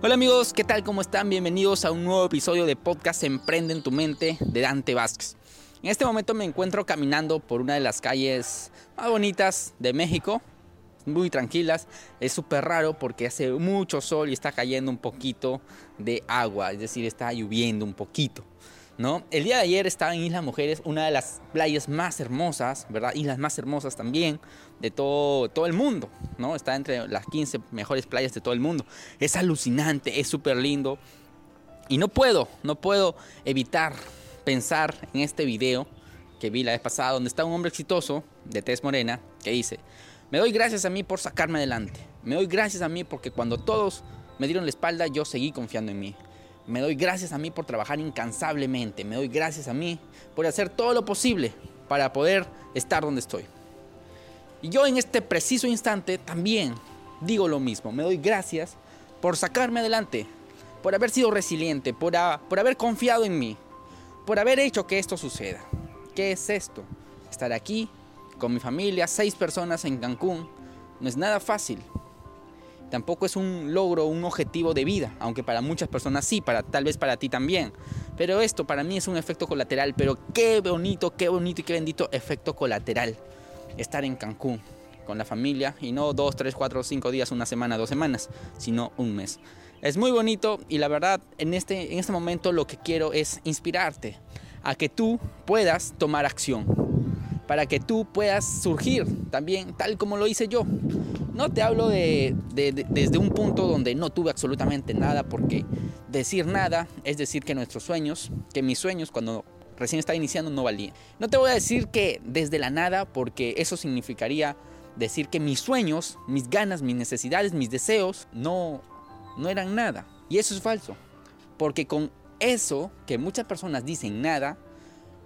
Hola amigos, ¿qué tal? ¿Cómo están? Bienvenidos a un nuevo episodio de podcast Emprende en tu mente de Dante Vázquez. En este momento me encuentro caminando por una de las calles más bonitas de México, muy tranquilas. Es súper raro porque hace mucho sol y está cayendo un poquito de agua, es decir, está lloviendo un poquito. ¿No? El día de ayer estaba en Islas Mujeres, una de las playas más hermosas, ¿verdad? Islas más hermosas también de todo, todo el mundo, ¿no? Está entre las 15 mejores playas de todo el mundo. Es alucinante, es súper lindo. Y no puedo, no puedo evitar pensar en este video que vi la vez pasada, donde está un hombre exitoso de tez morena que dice, me doy gracias a mí por sacarme adelante. Me doy gracias a mí porque cuando todos me dieron la espalda, yo seguí confiando en mí. Me doy gracias a mí por trabajar incansablemente. Me doy gracias a mí por hacer todo lo posible para poder estar donde estoy. Y yo en este preciso instante también digo lo mismo. Me doy gracias por sacarme adelante, por haber sido resiliente, por, por haber confiado en mí, por haber hecho que esto suceda. ¿Qué es esto? Estar aquí con mi familia, seis personas en Cancún, no es nada fácil tampoco es un logro, un objetivo de vida, aunque para muchas personas sí, para tal vez para ti también. Pero esto para mí es un efecto colateral, pero qué bonito, qué bonito y qué bendito efecto colateral estar en Cancún con la familia y no dos, tres, cuatro, cinco días, una semana, dos semanas, sino un mes. Es muy bonito y la verdad en este, en este momento lo que quiero es inspirarte a que tú puedas tomar acción, para que tú puedas surgir también tal como lo hice yo. No te hablo de, desde un punto donde no tuve absolutamente nada, porque decir nada es decir que nuestros sueños, que mis sueños cuando recién estaba iniciando no valían. No te voy a decir que desde la nada, porque eso significaría decir que mis sueños, mis ganas, mis necesidades, mis deseos no, no eran nada. Y eso es falso, porque con eso que muchas personas dicen nada,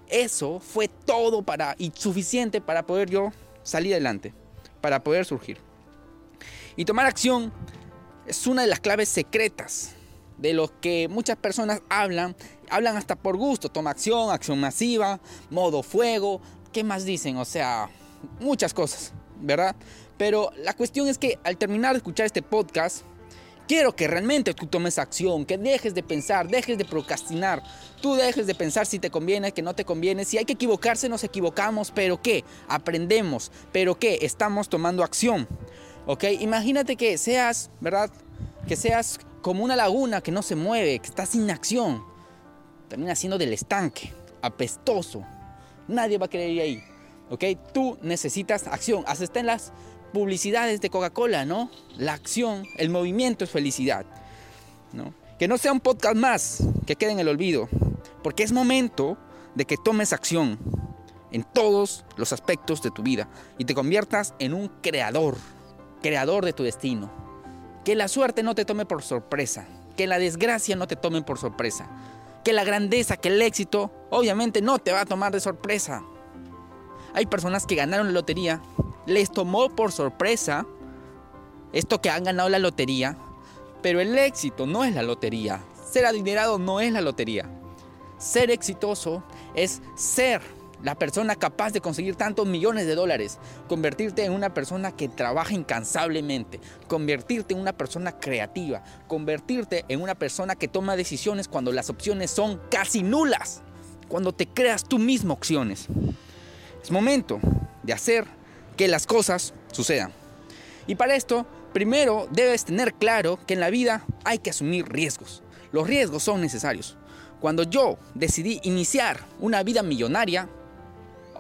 eso fue todo para y suficiente para poder yo salir adelante, para poder surgir. Y tomar acción es una de las claves secretas de lo que muchas personas hablan, hablan hasta por gusto, toma acción, acción masiva, modo fuego, ¿qué más dicen? O sea, muchas cosas, ¿verdad? Pero la cuestión es que al terminar de escuchar este podcast, quiero que realmente tú tomes acción, que dejes de pensar, dejes de procrastinar, tú dejes de pensar si te conviene, que no te conviene, si hay que equivocarse, nos equivocamos, pero ¿qué? Aprendemos, pero ¿qué? Estamos tomando acción. ¿Ok? Imagínate que seas, ¿verdad? Que seas como una laguna que no se mueve, que está sin acción. Termina siendo del estanque, apestoso. Nadie va a querer ir ahí. ¿Ok? Tú necesitas acción. Hasta está en las publicidades de Coca-Cola, ¿no? La acción, el movimiento es felicidad. ¿no? Que no sea un podcast más que quede en el olvido. Porque es momento de que tomes acción en todos los aspectos de tu vida y te conviertas en un creador creador de tu destino. Que la suerte no te tome por sorpresa, que la desgracia no te tome por sorpresa, que la grandeza, que el éxito, obviamente no te va a tomar de sorpresa. Hay personas que ganaron la lotería, les tomó por sorpresa esto que han ganado la lotería, pero el éxito no es la lotería. Ser adinerado no es la lotería. Ser exitoso es ser la persona capaz de conseguir tantos millones de dólares, convertirte en una persona que trabaja incansablemente, convertirte en una persona creativa, convertirte en una persona que toma decisiones cuando las opciones son casi nulas, cuando te creas tú mismo opciones. Es momento de hacer que las cosas sucedan. Y para esto, primero debes tener claro que en la vida hay que asumir riesgos. Los riesgos son necesarios. Cuando yo decidí iniciar una vida millonaria,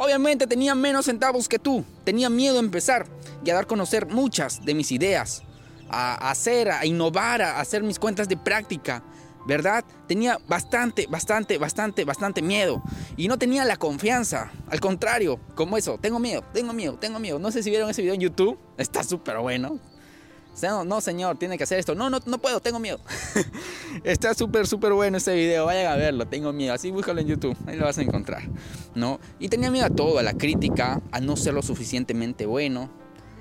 Obviamente tenía menos centavos que tú, tenía miedo a empezar y a dar a conocer muchas de mis ideas, a hacer, a innovar, a hacer mis cuentas de práctica, ¿verdad? Tenía bastante, bastante, bastante, bastante miedo y no tenía la confianza, al contrario, como eso, tengo miedo, tengo miedo, tengo miedo. No sé si vieron ese video en YouTube, está súper bueno, no, no, señor, tiene que hacer esto. No, no, no puedo, tengo miedo. Está súper, súper bueno este video. Vayan a verlo, tengo miedo. Así búscalo en YouTube, ahí lo vas a encontrar. ¿No? Y tenía miedo a todo, a la crítica, a no ser lo suficientemente bueno,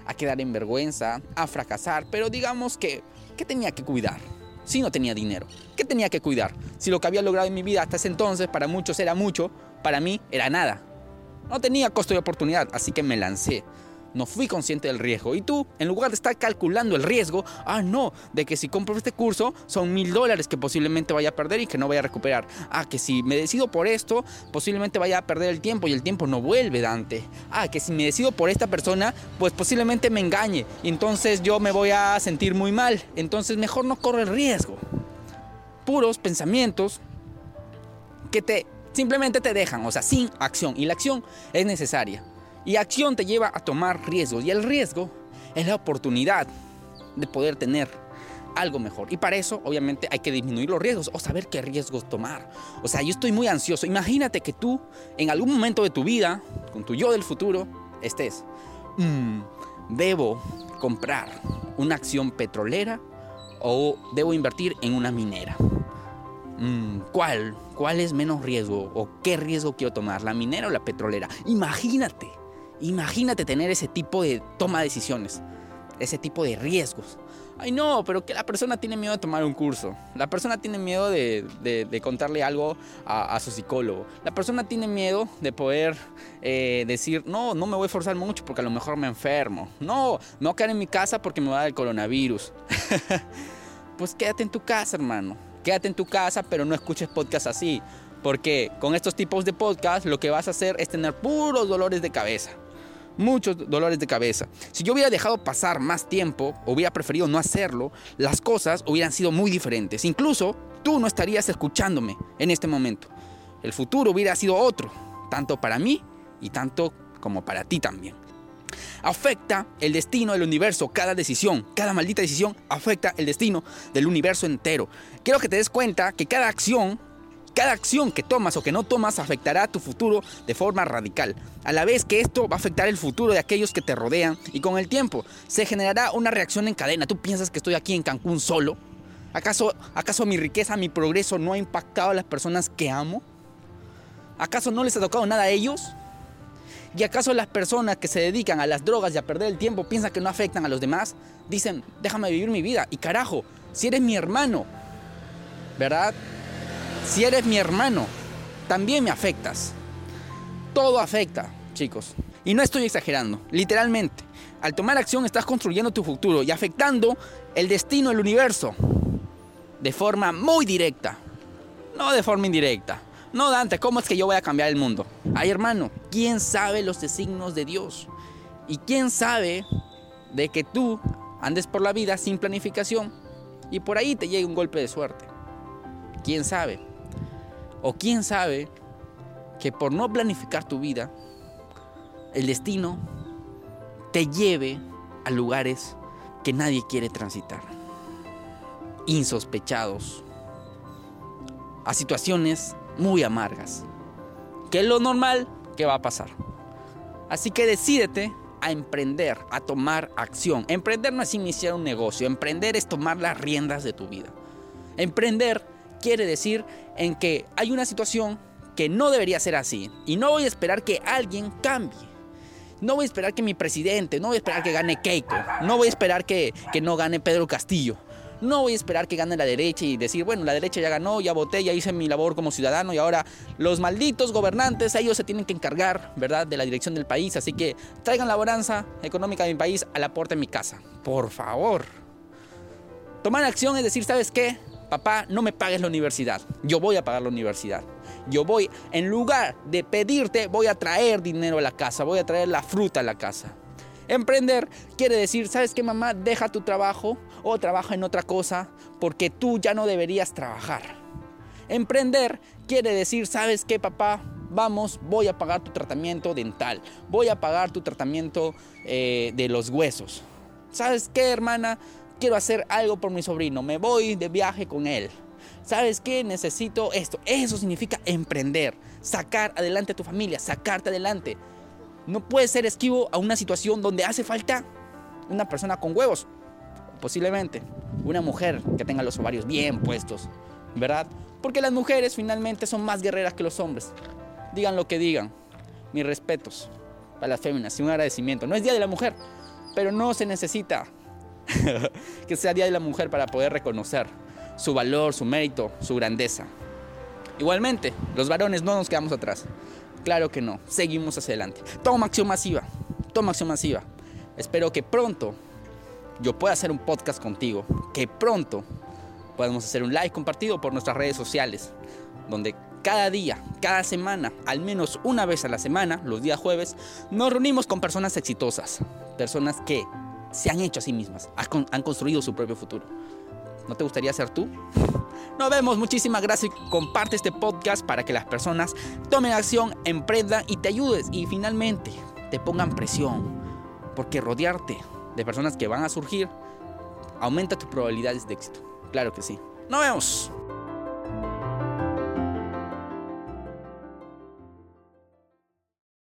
a quedar en vergüenza, a fracasar. Pero digamos que, ¿qué tenía que cuidar? Si no tenía dinero, ¿qué tenía que cuidar? Si lo que había logrado en mi vida hasta ese entonces para muchos era mucho, para mí era nada. No tenía costo de oportunidad, así que me lancé. No fui consciente del riesgo. Y tú, en lugar de estar calculando el riesgo, ah, no, de que si compro este curso son mil dólares que posiblemente vaya a perder y que no vaya a recuperar. Ah, que si me decido por esto, posiblemente vaya a perder el tiempo y el tiempo no vuelve, Dante. Ah, que si me decido por esta persona, pues posiblemente me engañe y entonces yo me voy a sentir muy mal. Entonces mejor no corro el riesgo. Puros pensamientos que te simplemente te dejan, o sea, sin acción. Y la acción es necesaria. Y acción te lleva a tomar riesgos. Y el riesgo es la oportunidad de poder tener algo mejor. Y para eso, obviamente, hay que disminuir los riesgos o saber qué riesgos tomar. O sea, yo estoy muy ansioso. Imagínate que tú, en algún momento de tu vida, con tu yo del futuro, estés, mm, debo comprar una acción petrolera o debo invertir en una minera. Mm, ¿Cuál? ¿Cuál es menos riesgo? ¿O qué riesgo quiero tomar? ¿La minera o la petrolera? Imagínate. Imagínate tener ese tipo de toma de decisiones, ese tipo de riesgos. Ay, no, pero que la persona tiene miedo de tomar un curso. La persona tiene miedo de, contarle algo a, su psicólogo. La persona tiene miedo de poder eh, decir, no, no me voy a esforzar mucho porque a lo mejor me enfermo. No, me voy a quedar en mi casa porque me va a dar el coronavirus. pues quédate en tu casa, hermano. Quédate en tu casa, pero no escuches podcasts así. Porque con estos tipos de podcasts lo que vas a hacer es tener puros dolores de cabeza muchos dolores de cabeza. Si yo hubiera dejado pasar más tiempo, o hubiera preferido no hacerlo, las cosas hubieran sido muy diferentes. Incluso tú no estarías escuchándome en este momento. El futuro hubiera sido otro, tanto para mí y tanto como para ti también. Afecta el destino del universo, cada decisión, cada maldita decisión afecta el destino del universo entero. Quiero que te des cuenta que cada acción cada acción que tomas o que no tomas afectará a tu futuro de forma radical, a la vez que esto va a afectar el futuro de aquellos que te rodean y con el tiempo se generará una reacción en cadena. ¿Tú piensas que estoy aquí en Cancún solo? ¿Acaso, ¿Acaso mi riqueza, mi progreso no ha impactado a las personas que amo? ¿Acaso no les ha tocado nada a ellos? ¿Y acaso las personas que se dedican a las drogas y a perder el tiempo piensan que no afectan a los demás? Dicen, déjame vivir mi vida. Y carajo, si eres mi hermano, ¿verdad? Si eres mi hermano, también me afectas. Todo afecta, chicos. Y no estoy exagerando, literalmente. Al tomar acción estás construyendo tu futuro y afectando el destino del universo de forma muy directa, no de forma indirecta. No, Dante, ¿cómo es que yo voy a cambiar el mundo? Ay, hermano, ¿quién sabe los designos de Dios? ¿Y quién sabe de que tú andes por la vida sin planificación y por ahí te llegue un golpe de suerte? ¿Quién sabe? O quién sabe que por no planificar tu vida, el destino te lleve a lugares que nadie quiere transitar. Insospechados. A situaciones muy amargas. Que es lo normal que va a pasar. Así que decídete a emprender, a tomar acción. Emprender no es iniciar un negocio, emprender es tomar las riendas de tu vida. Emprender quiere decir en que hay una situación que no debería ser así. Y no voy a esperar que alguien cambie. No voy a esperar que mi presidente, no voy a esperar que gane Keiko, no voy a esperar que, que no gane Pedro Castillo. No voy a esperar que gane la derecha y decir, bueno, la derecha ya ganó, ya voté, ya hice mi labor como ciudadano y ahora los malditos gobernantes, ellos se tienen que encargar, ¿verdad?, de la dirección del país. Así que traigan la bonanza económica de mi país a la puerta de mi casa. Por favor. Tomar acción es decir, ¿sabes qué? Papá, no me pagues la universidad, yo voy a pagar la universidad. Yo voy, en lugar de pedirte, voy a traer dinero a la casa, voy a traer la fruta a la casa. Emprender quiere decir, ¿sabes qué mamá? Deja tu trabajo o trabaja en otra cosa porque tú ya no deberías trabajar. Emprender quiere decir, ¿sabes qué papá? Vamos, voy a pagar tu tratamiento dental, voy a pagar tu tratamiento eh, de los huesos. ¿Sabes qué, hermana? Quiero hacer algo por mi sobrino, me voy de viaje con él. ¿Sabes qué? Necesito esto. Eso significa emprender, sacar adelante a tu familia, sacarte adelante. No puedes ser esquivo a una situación donde hace falta una persona con huevos, posiblemente una mujer que tenga los ovarios bien puestos, ¿verdad? Porque las mujeres finalmente son más guerreras que los hombres. Digan lo que digan. Mis respetos para las féminas y un agradecimiento. No es Día de la Mujer, pero no se necesita que sea Día de la Mujer para poder reconocer su valor, su mérito, su grandeza. Igualmente, los varones no nos quedamos atrás. Claro que no, seguimos hacia adelante. Toma acción masiva, toma acción masiva. Espero que pronto yo pueda hacer un podcast contigo, que pronto podamos hacer un live compartido por nuestras redes sociales, donde cada día, cada semana, al menos una vez a la semana, los días jueves, nos reunimos con personas exitosas, personas que se han hecho a sí mismas, han construido su propio futuro. ¿No te gustaría ser tú? Nos vemos, muchísimas gracias. Comparte este podcast para que las personas tomen acción, emprendan y te ayudes. Y finalmente, te pongan presión. Porque rodearte de personas que van a surgir aumenta tus probabilidades de éxito. Claro que sí. Nos vemos.